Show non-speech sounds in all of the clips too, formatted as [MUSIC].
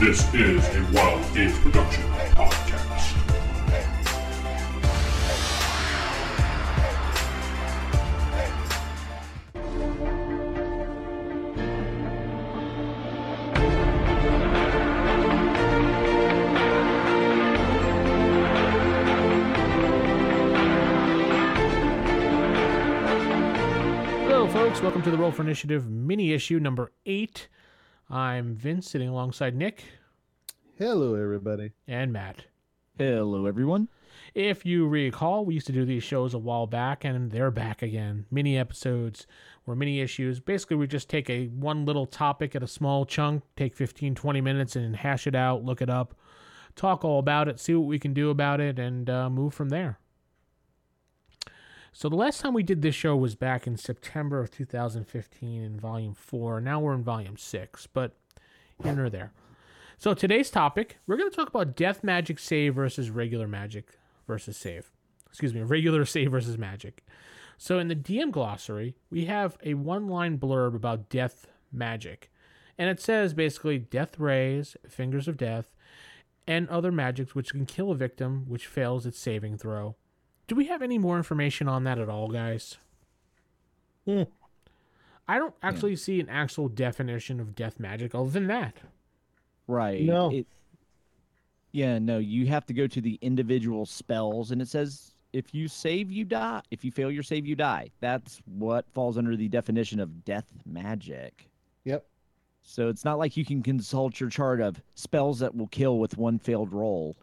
This is a Wild Games Production podcast. Hello, folks. Welcome to the Roll for Initiative mini issue number eight. I'm Vince, sitting alongside Nick Hello, everybody. and Matt. Hello, everyone. If you recall, we used to do these shows a while back, and they're back again. Mini episodes or mini issues. Basically, we just take a one little topic at a small chunk, take 15, 20 minutes, and hash it out, look it up, talk all about it, see what we can do about it, and uh, move from there. So the last time we did this show was back in September of 2015 in Volume 4. Now we're in Volume 6, but in or there. So today's topic, we're going to talk about death magic save versus regular magic versus save. Excuse me, regular [LAUGHS] save versus magic. So in the DM glossary, we have a one-line blurb about death magic. And it says basically death rays, fingers of death, and other magics which can kill a victim which fails its saving throw. Do we have any more information on that at all, guys? Hmm. I don't actually see an actual definition of death magic other than that. Right. No. It, yeah, no, you have to go to the individual spells, and it says if you save, you die. If you fail your save, you die. That's what falls under the definition of death magic. Yep. So it's not like you can consult your chart of spells that will kill with one failed roll.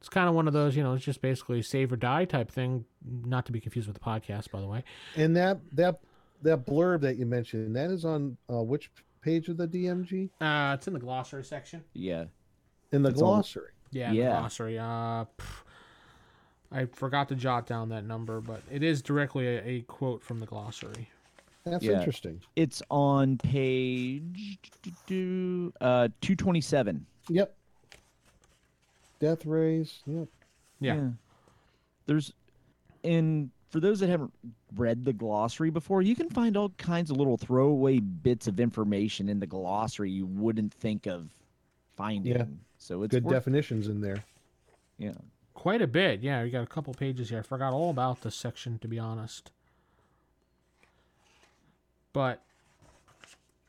It's kind of one of those, you know, it's just basically save or die type thing. Not to be confused with the podcast, by the way. And that that that blurb that you mentioned, that is on uh, which page of the DMG? Uh, it's in the glossary section. Yeah. In the It's on- glossary. Yeah, the Yeah. glossary. Uh, pff, I forgot to jot down that number, but it is directly a, a quote from the glossary. That's Yeah. interesting. It's on page uh, 227. Yep. Death rays. Yep. Yeah. There's, and for those that haven't read the glossary before, you can find all kinds of little throwaway bits of information in the glossary you wouldn't think of finding. Yeah. So it's Good worth- definitions in there. Yeah. Quite a bit. Yeah, we got a couple pages here. I forgot all about this section, to be honest. But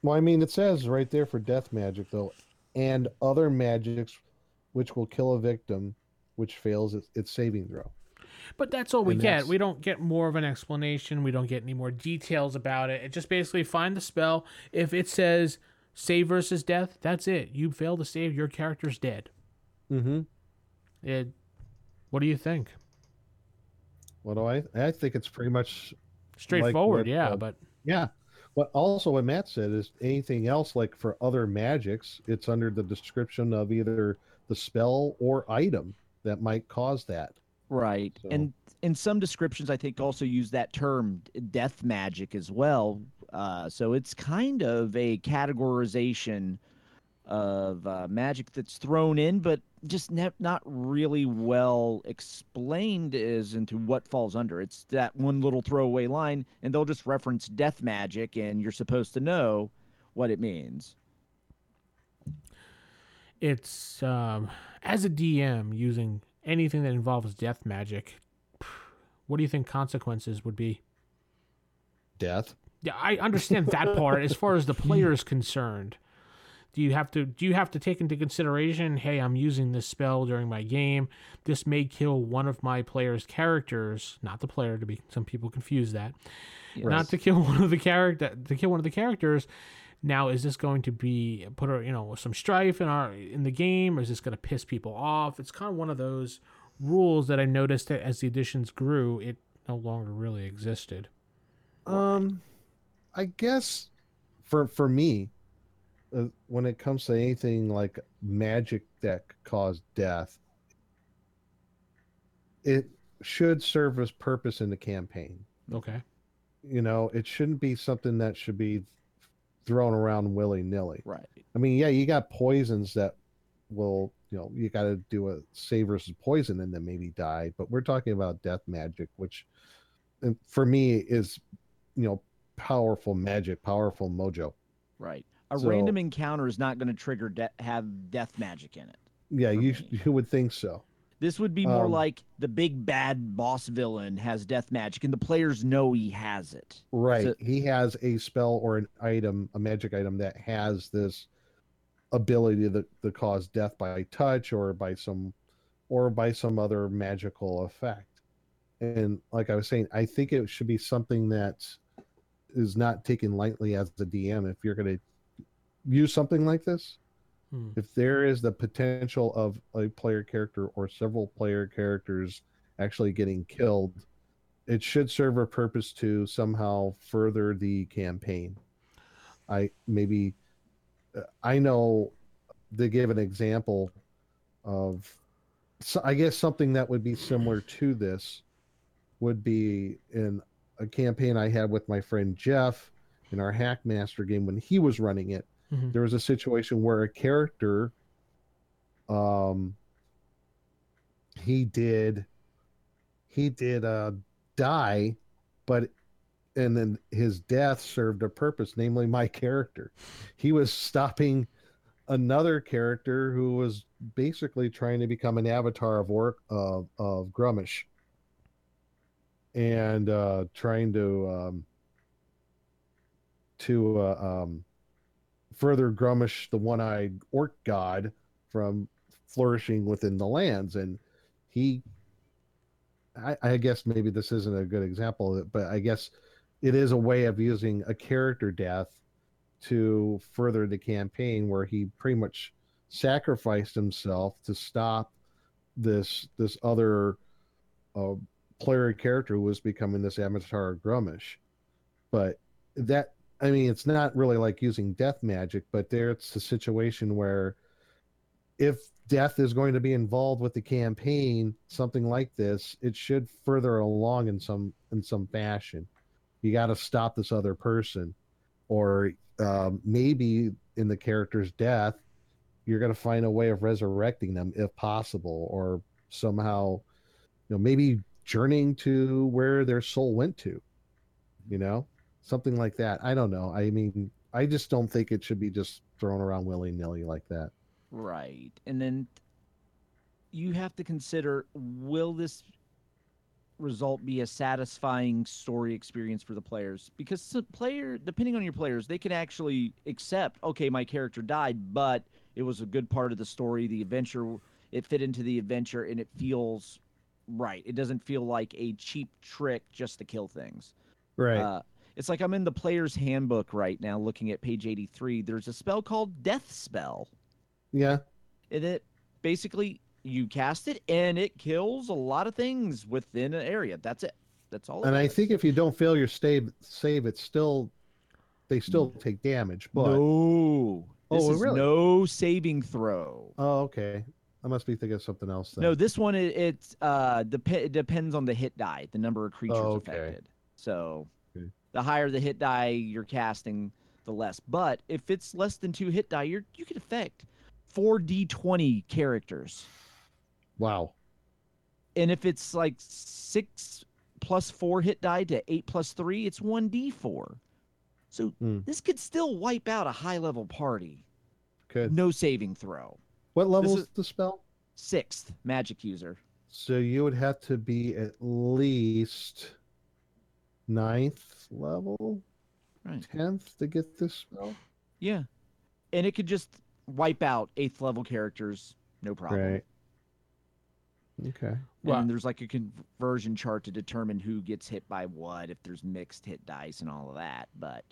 Well, I mean, it says right there for death magic though, and other magics which will kill a victim which fails its, its saving throw. But that's all we And get. that's- We don't get more of an explanation. We don't get any more details about it. It just basically find the spell. If it says save versus death, that's it. You fail to save, your character's dead. Mm-hmm. It. What do you think? What do I? I think it's pretty much Straightforward, what, yeah. uh, but Yeah. But also what Matt said is anything else like for other magics, it's under the description of either the spell or item that might cause that. Right. So- And in some descriptions, I think also use that term death magic as well. Uh, so it's kind of a categorization of uh, magic that's thrown in, but just ne- not really well explained as into what falls under. It's that one little throwaway line, and they'll just reference death magic, and you're supposed to know what it means. It's um, as a DM using anything that involves death magic. What do you think consequences would be? Death. Yeah, I understand that [LAUGHS] part. As far as the player is concerned, do you have to do you have to take into consideration? Hey, I'm using this spell during my game. This may kill one of my player's characters, not the player. To be some people confuse that, not to kill [LAUGHS] one of the character to kill one of the characters. Now, is this going to be put you know some strife in our in the game, or is this going to piss people off? It's kind of one of those rules that I noticed that as the editions grew, it no longer really existed. Um, I guess for for me, uh, when it comes to anything like magic that could cause death, it should serve its purpose in the campaign. Okay. You know, it shouldn't be something that should be thrown around willy nilly. Right. I mean, yeah, you got poisons that will, you know, you got to do a save versus poison and then maybe die. But we're talking about death magic, which for me is, you know, powerful magic, powerful mojo. Right. A So- random encounter is not going to trigger de- have death magic in it. Yeah, you me. you would think so. This would be more Um, like the big bad boss villain has death magic, and the players know he has it. Right. So- he has a spell or an item, a magic item that has this ability to, to cause death by touch or by some or by some other magical effect. And like I was saying, I think it should be something that is not taken lightly as the DM if you're going to use something like this. Hmm. If there is the potential of a player character or several player characters actually getting killed, it should serve a purpose to somehow further the campaign. I maybe uh, I know they gave an example of so I guess something that would be similar to this would be in a campaign I had with my friend Jeff in our Hackmaster game when he was running it. Mhm. There was a situation where a character um he did he did uh die but and then his death served a purpose namely my character he was stopping another character who was basically trying to become an avatar of work of of Gruumsh and uh trying to um to uh, um further Gruumsh the one-eyed orc god from flourishing within the lands and he I, I guess maybe this isn't a good example it, but I guess it is a way of using a character death to further the campaign where he pretty much sacrificed himself to stop this this other uh, player character who was becoming this avatar Gruumsh. But that I mean it's not really like using death magic, but there it's a situation where if death is going to be involved with the campaign, something like this, it should further along in some in some fashion. You got to stop this other person, or um, maybe in the character's death, you're going to find a way of resurrecting them if possible, or somehow, you know, maybe journeying to where their soul went to. You know, something like that. I don't know. I mean, I just don't think it should be just thrown around willy nilly like that. Right. And then you have to consider will this result be a satisfying story experience for the players? Because the player, depending on your players, they can actually accept, okay, my character died, but it was a good part of the story. The adventure, it fit into the adventure and it feels right. It doesn't feel like a cheap trick just to kill things. Right. Uh, it's like I'm in the player's handbook right now looking at page 83. There's a spell called Death Spell. yeah. and it basically you cast it and it kills a lot of things within an area. That's it. That's all. it and I does. think if you don't fail your save, save it's still they still take damage. But no, this Oh, is really? no saving throw. oh, okay, I must be thinking of something else. Then. No, this one it, it's uh dep- it depends on the hit die, the number of creatures Oh, okay. affected. So. The higher the hit die you're casting, the less. But if it's less than two hit die, you're you can affect four d20 characters. wow. And if it's like six plus four hit die to eight plus three, it's one d4. So Hmm. this could still wipe out a high level party. Good. No saving throw. What level is- is the spell? Sixth magic user. So you would have to be at least ninth level, Right. tenth to get this spell. Yeah. And it could just wipe out eighth level characters, no problem. Right. Okay. And Well- then there's like a conversion chart to determine who gets hit by what, if there's mixed hit dice and all of that. But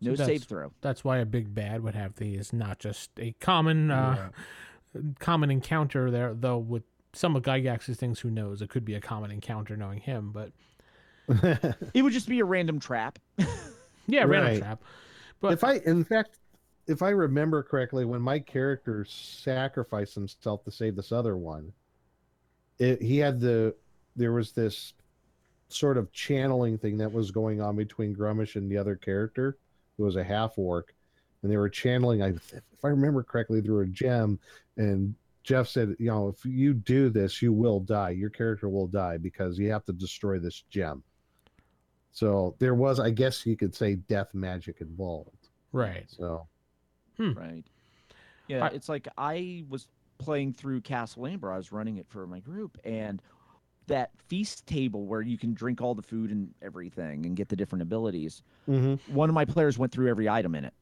no that's- save throw. That's why a big bad would have these, not just a common uh, common encounter there. Though with some of Gygax's things, who knows? It could be a common encounter, knowing him. But [LAUGHS] It would just be a random trap. [LAUGHS] yeah, random trap. But if I, in fact, if I remember correctly, when my character sacrificed himself to save this other one, it, he had the, there was this sort of channeling thing that was going on between Gruumsh and the other character, who was a half orc, and they were channeling. I, if I remember correctly, through a gem, and Jeff said, you know, if you do this, you will die. Your character will die because you have to destroy this gem. So there was, I guess you could say, death magic involved. right. So Hmm. Right. Yeah, I- it's like I was playing through Castle Amber. I was running it for my group, and that feast table where you can drink all the food and everything and get the different abilities. Mm-hmm. One of my players went through every item in it,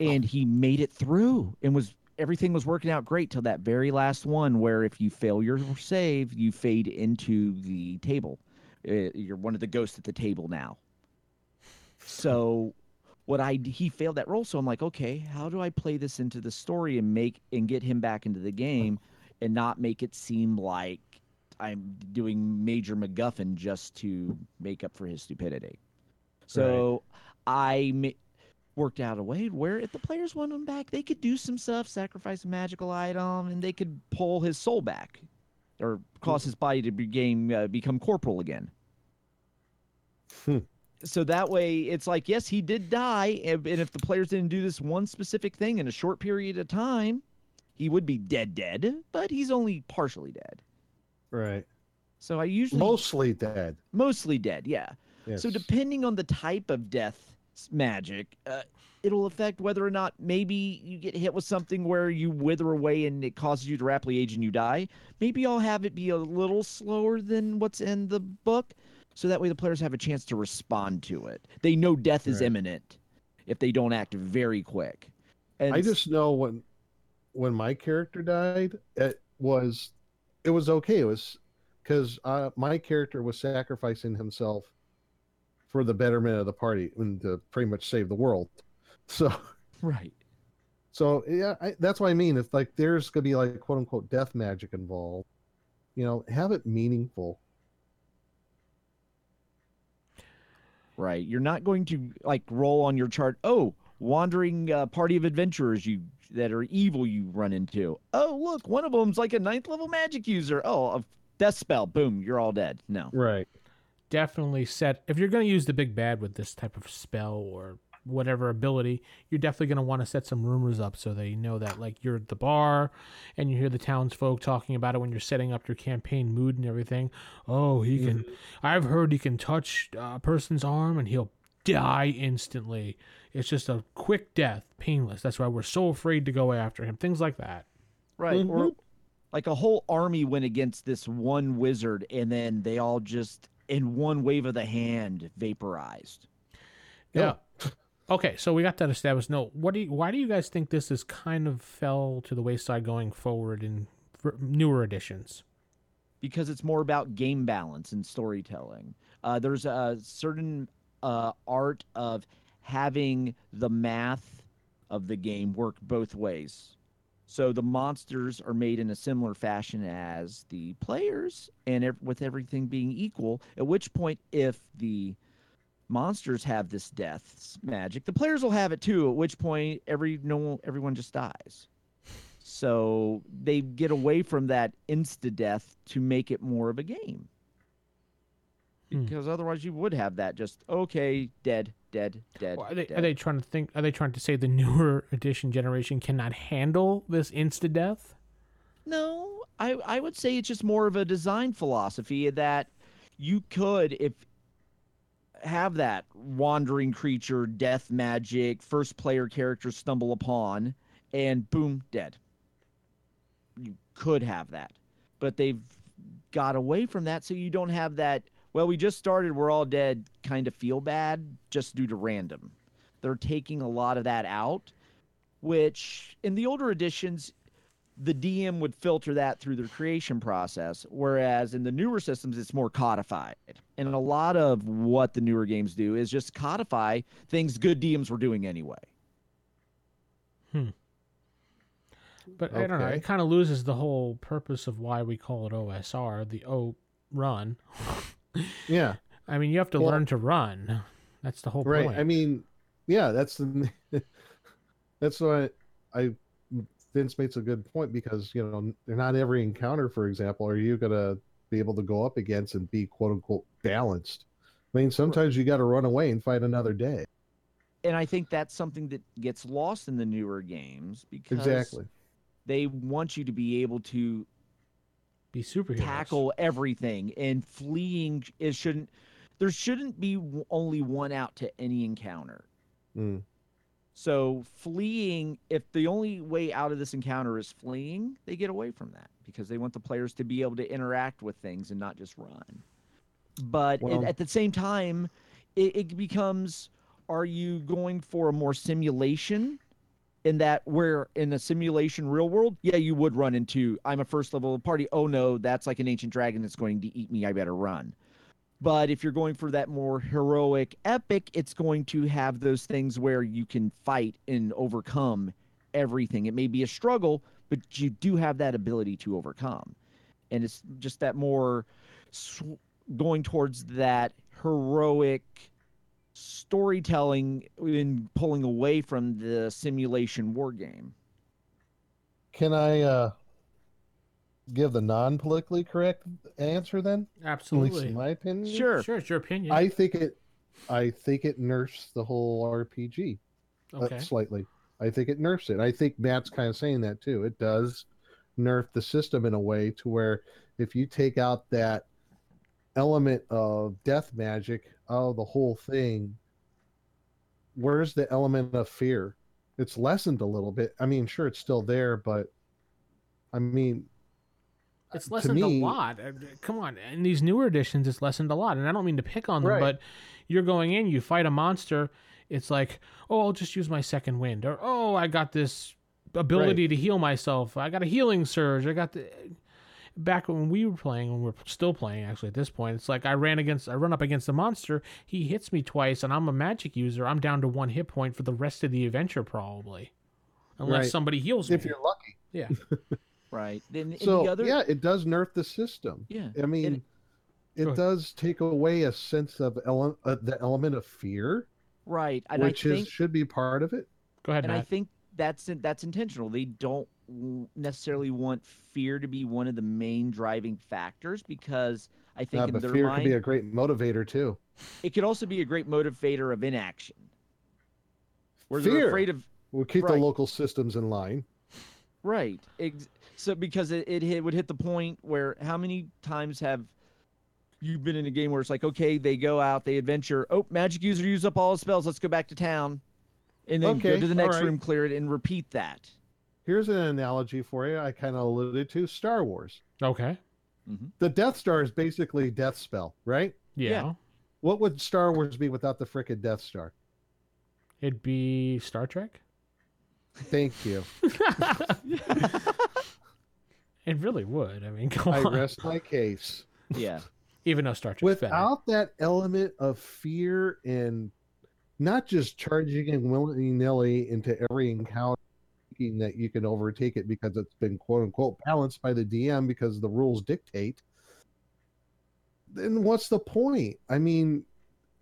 and he made it through and was everything was working out great till that very last one where if you fail your save, you fade into the table. Uh, You're one of the ghosts at the table now. So what I he failed that roll, so I'm like, okay, how do I play this into the story and make and get him back into the game and not make it seem like I'm doing major MacGuffin just to make up for his stupidity. So I ma- worked out a way where if the players want him back, they could do some stuff, sacrifice a magical item, and they could pull his soul back, or cause his body to become uh, become corporal again. Hmm. So that way, it's like yes, he did die, and if the players didn't do this one specific thing in a short period of time, he would be dead, dead. But he's only partially dead. Right. So I usually Mostly dead. mostly dead. Yeah. Yes. So depending on the type of death magic, uh, it'll affect whether or not maybe you get hit with something where you wither away and it causes you to rapidly age and you die. Maybe I'll have it be a little slower than what's in the book, so that way the players have a chance to respond to it. They know death is imminent if they don't act very quick. And I just know when when my character died, it was it was okay. It was because uh, my character was sacrificing himself for the betterment of the party and to pretty much save the world. So right. so yeah, I, that's what I mean. If like there's gonna be like quote unquote death magic involved, you know, have it meaningful. Right. You're not going to like roll on your chart. Oh, wandering uh, party of adventurers you that are evil you run into. Oh, look, one of them's like a ninth level magic user. Oh, a death spell. Boom, you're all dead. No. Right. Definitely set if you're going to use the big bad with this type of spell or whatever ability you're definitely going to want to set some rumors up so they know that like you're at the bar and you hear the townsfolk talking about it when you're setting up your campaign mood and everything. Oh he can i've heard he can touch a person's arm and he'll die instantly. It's just a quick death painless. That's why we're so afraid to go after him. Things like that. Right. Or Mhm. like a whole army went against this one wizard and then they all just in one wave of the hand vaporized. Yeah. Okay, so we got that established. No, what do you, why do you guys think this is kind of fell to the wayside going forward in for newer editions? because it's more about game balance and storytelling. Uh, there's a certain uh, art of having the math of the game work both ways. So the monsters are made in a similar fashion as the players, and ev- with everything being equal. At which point, if the monsters have this death magic, the players will have it too. At which point, every no everyone just dies. So they get away from that insta death to make it more of a game. Hmm. Because otherwise, you would have that just okay, dead, dead, dead. Are they, dead. are they trying to think? Are they trying to say the [LAUGHS] newer edition generation cannot handle this insta death? No, I I would say it's just more of a design philosophy that you could if have that wandering creature, death magic, first player character stumble upon, and boom, dead. You could have that, but they've got away from that, so you don't have that. Well, we just started, we're all dead. Kind of feel bad just due to random. They're taking a lot of that out, which in the older editions the DM would filter that through their creation process, whereas in the newer systems, it's more codified. And a lot of what the newer games do is just codify things good DMs were doing anyway. Hmm. But I don't know. It kind of loses the whole purpose of why we call it OSR, the O run. [LAUGHS] Yeah. [LAUGHS] I mean, you have to Well- learn to run. That's the whole Right. point. I mean, yeah, that's the [LAUGHS] that's why I Vince makes a good point because you know they're not every encounter, for example, are you gonna be able to go up against and be quote unquote balanced. I mean, sometimes you got to run away and fight another day. And I think that's something that gets lost in the newer games because Exactly. they want you to be able to Be superheroes. tackle everything and fleeing it shouldn't there shouldn't be only one out to any encounter Mm. So fleeing, if the only way out of this encounter is fleeing, they get away from that because they want the players to be able to interact with things and not just run. But it, at the same time, it, it becomes: Are you going for a more simulation? In that, where in a simulation real world, yeah, you would run into I'm a first level party. Oh no, that's like an ancient dragon that's going to eat me. I better run. But if you're going for that more heroic epic, it's going to have those things where you can fight and overcome everything. It may be a struggle, but you do have that ability to overcome. And it's just that more sw- going towards that heroic storytelling in pulling away from the simulation war game. Can I uh, give the non politically correct answer then? At least Absolutely. in my opinion. Sure. Sure, it's your opinion. I think it. I think it nerfs the whole RPG uh, slightly. I think it nerfs it. I think Matt's kind of saying that too. It does nerf the system in a way to where if you take out that element of death magic, oh, the whole thing, where's the element of fear? It's lessened a little bit. I mean, sure, it's still there, but I mean, It's lessened me- a lot. Uh, Come on, in these newer editions, it's lessened a lot, and I don't mean to pick on them, Right. but you're going in, you fight a monster. It's like, oh, I'll just use my second wind, or oh, I got this ability to heal myself. I got a healing surge. I got the. Back when we were playing, when we're still playing, actually at this point, it's like I ran against, I run up against the monster. He hits me twice, and I'm a magic user. I'm down to one hit point for the rest of the adventure, probably, unless Right. somebody heals me. if you're lucky. Yeah, [LAUGHS] Right. Then and So the other yeah, it does nerf the system. yeah. I mean, Go it ahead. does take away a sense of ele- uh, the element of fear, Right. And which I is think should be part of it. go ahead, and I think that's that's intentional. They don't w- necessarily want fear to be one of the main driving factors because I think Uh, in but their fear mind can be a great motivator too. it could also be a great motivator of inaction. Where Fear. they're afraid of We'll keep the local systems in line. right. So because it, it hit, would hit the point where how many times have you been in a game where it's like okay they go out they adventure oh magic user used up all his spells let's go back to town and then go to the next right. room clear it and repeat that. Here's an analogy for you. I kind of alluded to Star Wars. Okay. Mm-hmm. The Death Star is basically Death Spell, right? Yeah. Yeah. What would Star Wars be without the frickin' Death Star? It'd be Star Trek. Thank you. [LAUGHS] It really would. I mean, [LAUGHS] come I on. rest my case. Yeah. Even though Star Trek's better. Without that element of fear and not just charging and willy nilly into every encounter, thinking that you can overtake it because it's been quote unquote balanced by the DM because the rules dictate, then what's the point? I mean,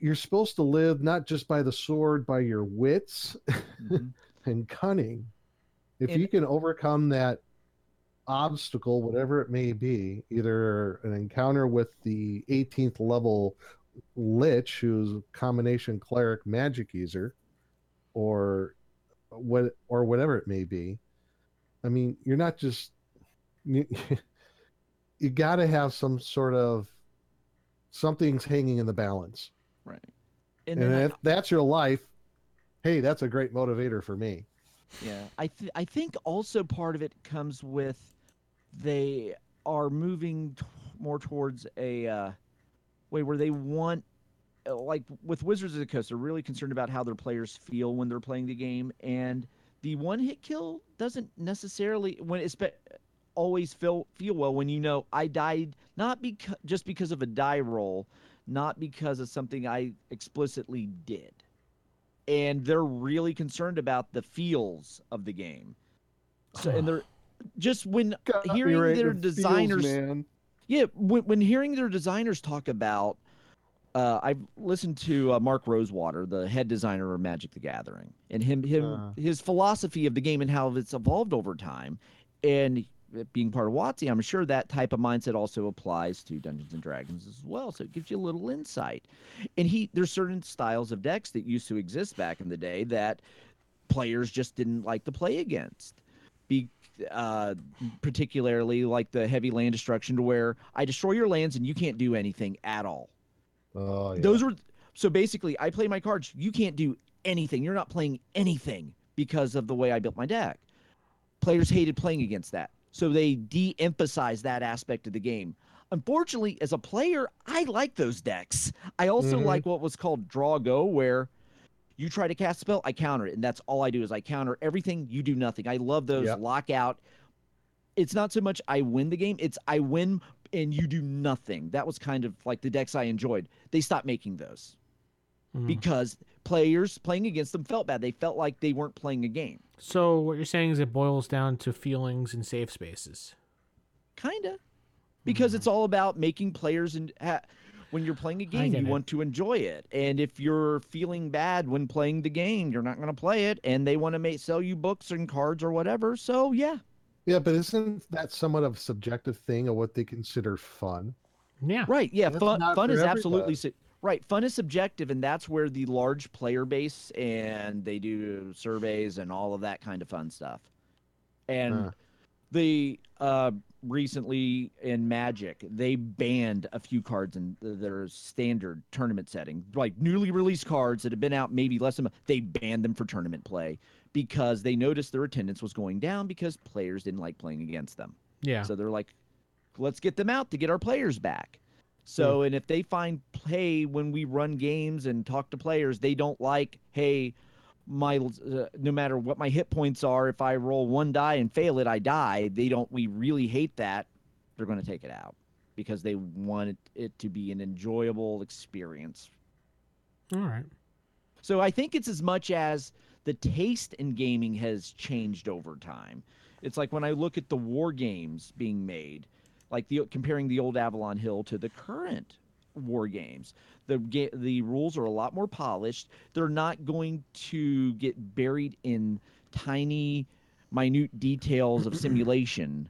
you're supposed to live not just by the sword, by your wits Mhm. [LAUGHS] and cunning. If And- you can overcome that obstacle, whatever it may be, either an encounter with the 18th level lich, who's a combination cleric magic user, or what, or whatever it may be. I mean, you're not just you, [LAUGHS] you got to have some sort of something's hanging in the balance, Right. and, then I- that's your life. Hey, that's a great motivator for me. Yeah, I th- I think also part of it comes with they are moving t- more towards a uh, way where they want, Uh, like with Wizards of the Coast, they're really concerned about how their players feel when they're playing the game, and the one hit kill doesn't necessarily when it's always feel feel well when you know I died not because just because of a die roll, not because of something I explicitly did and they're really concerned about the feels of the game. So, and they're just when [SIGHS] me hearing their feels, designers, man. yeah, when, when hearing their designers talk about, uh, I've listened to uh, Mark Rosewater, the head designer of Magic: The Gathering, and him him Uh. his philosophy of the game and how it's evolved over time, and being part of WotC, I'm sure that type of mindset also applies to Dungeons and Dragons as well. So it gives you a little insight. And he there's certain styles of decks that used to exist back in the day that players just didn't like to play against. Be uh, particularly like the heavy land destruction, to where I destroy your lands and you can't do anything at all. Oh, yeah. Those were so basically I play my cards. You can't do anything. You're not playing anything because of the way I built my deck. Players hated playing against that. So they de emphasize that aspect of the game. Unfortunately, as a player, I like those decks. I also Mhm. like what was called draw go, where you try to cast a spell, I counter it, and that's all I do is I counter everything. You do nothing. I love those Yep. lockout. It's not so much I win the game; it's I win and you do nothing. That was kind of like the decks I enjoyed. They stopped making those Mhm. because players playing against them felt bad. They felt like they weren't playing a game. So what you're saying is it boils down to feelings and safe spaces. Kinda, because Mm-hmm. it's all about making players and ha- when you're playing a game, you it. want to enjoy it. And if you're feeling bad when playing the game, you're not going to play it. And they want to make sell you books and cards or whatever. So yeah, Yeah, but isn't that somewhat of a subjective thing of what they consider fun? Yeah. right. Yeah, That's fun. Fun is everybody. absolutely su- right. Fun is subjective, and that's where the large player base and they do surveys and all of that kind of fun stuff. And Huh. the uh recently in magic they banned a few cards in their standard tournament setting like newly released cards that have been out maybe less than a they banned them for tournament play because they noticed their attendance was going down because players didn't like playing against them. Yeah. so they're like let's get them out to get our players back. So and if they find hey when we run games and talk to players they don't like hey my uh, no matter what my hit points are if i roll one die and fail it i die. They don't we really hate that. They're going to take it out because they want it, it to be an enjoyable experience. All right. so I think it's as much as the taste in gaming has changed over time. It's like when I look at the war games being made, like the comparing the old Avalon Hill to the current war games. The ga- the rules are a lot more polished. They're not going to get buried in tiny minute details of [CLEARS THROAT] simulation.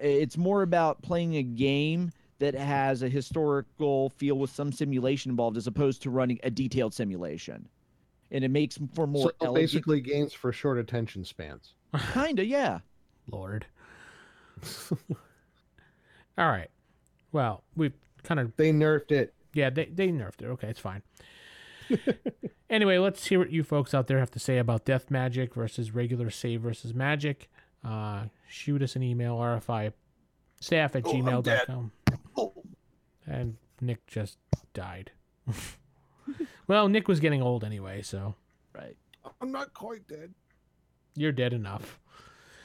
It's more about playing a game that has a historical feel with some simulation involved as opposed to running a detailed simulation. And it makes for more so elegant basically, games for short attention spans. [LAUGHS] kinda, yeah. Lord. [LAUGHS] All right. Well, we've kind of They nerfed it. yeah, they they nerfed it. Okay, it's fine. [LAUGHS] anyway, let's hear what you folks out there have to say about Death Magic versus regular save versus magic. Uh, shoot us an email, RFI staff at oh, gmail.com. And Nick just died. [LAUGHS] well, Nick was getting old anyway, so Right. I'm not quite dead. you're dead enough.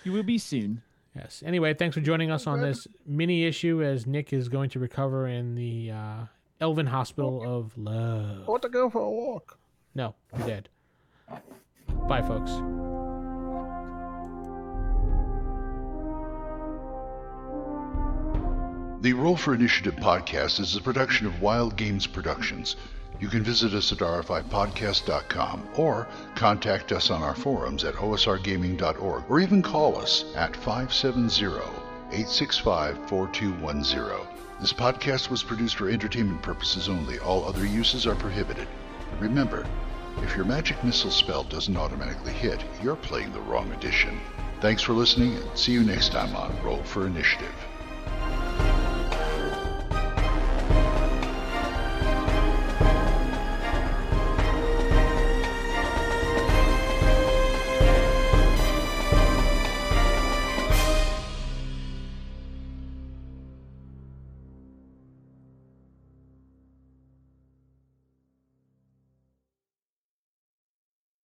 You will be soon. Yes. Anyway, thanks for joining us on this mini issue as Nick is going to recover in the uh, Elven Hospital of Love. I want to go for a walk. No, you're dead. Bye, folks. The Roll for Initiative podcast is a production of Wild Games Productions. You can visit us at rfipodcast.com or contact us on our forums at osrgaming.org or even call us at 570-865-4210. This podcast was produced for entertainment purposes only. All other uses are prohibited. Remember, if your magic missile spell doesn't automatically hit, you're playing the wrong edition. Thanks for listening and see you next time on Roll for Initiative.